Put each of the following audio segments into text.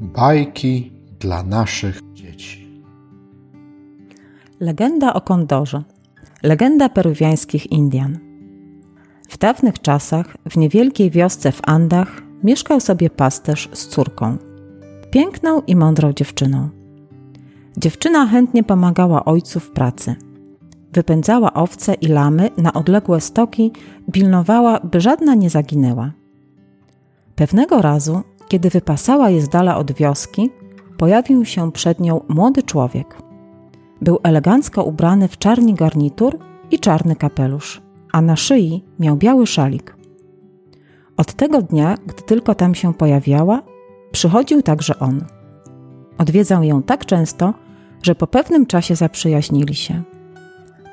Bajki dla naszych dzieci. Legenda o kondorze. Legenda peruwiańskich Indian. W dawnych czasach w niewielkiej wiosce w Andach mieszkał sobie pasterz z córką. Piękną i mądrą dziewczyną. Dziewczyna chętnie pomagała ojcu w pracy. Wypędzała owce i lamy na odległe stoki, pilnowała, by żadna nie zaginęła. Pewnego razu, kiedy wypasała je z dala od wioski, pojawił się przed nią młody człowiek. Był elegancko ubrany w czarny garnitur i czarny kapelusz, a na szyi miał biały szalik. Od tego dnia, gdy tylko tam się pojawiała, przychodził także on. Odwiedzał ją tak często, że po pewnym czasie zaprzyjaźnili się.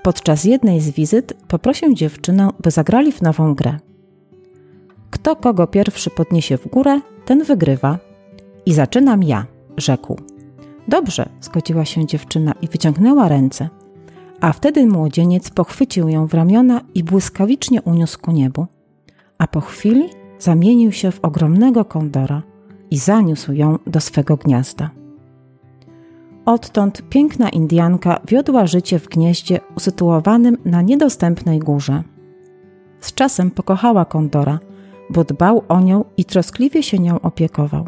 Podczas jednej z wizyt poprosił dziewczynę, by zagrali w nową grę. Kto kogo pierwszy podniesie w górę, ten wygrywa. I zaczynam ja, rzekł. Dobrze, zgodziła się dziewczyna i wyciągnęła ręce. A wtedy młodzieniec pochwycił ją w ramiona i błyskawicznie uniósł ku niebu. A po chwili zamienił się w ogromnego kondora i zaniósł ją do swego gniazda. Odtąd piękna Indianka wiodła życie w gnieździe usytuowanym na niedostępnej górze. Z czasem pokochała kondora, bo dbał o nią i troskliwie się nią opiekował.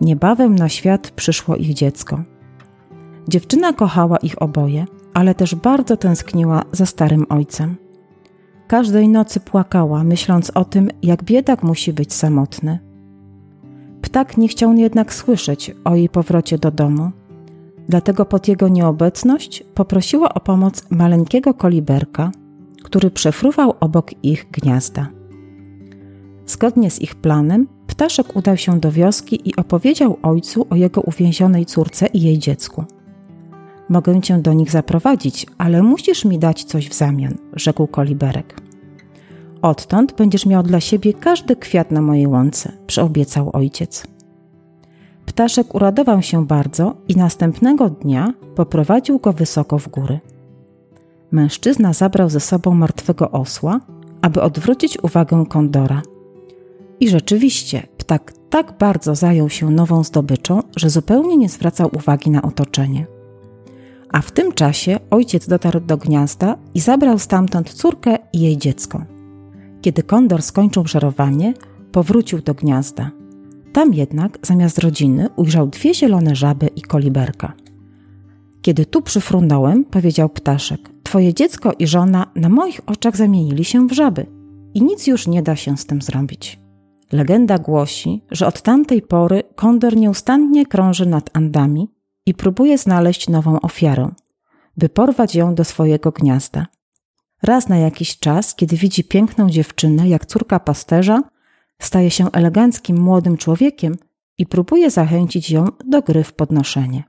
Niebawem na świat przyszło ich dziecko. Dziewczyna kochała ich oboje, ale też bardzo tęskniła za starym ojcem. Każdej nocy płakała, myśląc o tym, jak biedak musi być samotny. Ptak nie chciał jednak słyszeć o jej powrocie do domu, dlatego pod jego nieobecność poprosiła o pomoc maleńkiego koliberka, który przefruwał obok ich gniazda. Zgodnie z ich planem, ptaszek udał się do wioski i opowiedział ojcu o jego uwięzionej córce i jej dziecku. Mogę cię do nich zaprowadzić, ale musisz mi dać coś w zamian, rzekł koliberek. Odtąd będziesz miał dla siebie każdy kwiat na mojej łące, przyobiecał ojciec. Ptaszek uradował się bardzo i następnego dnia poprowadził go wysoko w góry. Mężczyzna zabrał ze sobą martwego osła, aby odwrócić uwagę kondora. I rzeczywiście, ptak tak bardzo zajął się nową zdobyczą, że zupełnie nie zwracał uwagi na otoczenie. A w tym czasie ojciec dotarł do gniazda i zabrał stamtąd córkę i jej dziecko. Kiedy kondor skończył żerowanie, powrócił do gniazda. Tam jednak zamiast rodziny ujrzał dwie zielone żaby i koliberka. Kiedy tu przyfrunąłem, powiedział ptaszek, twoje dziecko i żona na moich oczach zamienili się w żaby i nic już nie da się z tym zrobić. Legenda głosi, że od tamtej pory kondor nieustannie krąży nad Andami i próbuje znaleźć nową ofiarę, by porwać ją do swojego gniazda. Raz na jakiś czas, kiedy widzi piękną dziewczynę jak córka pasterza, staje się eleganckim młodym człowiekiem i próbuje zachęcić ją do gry w podnoszenie.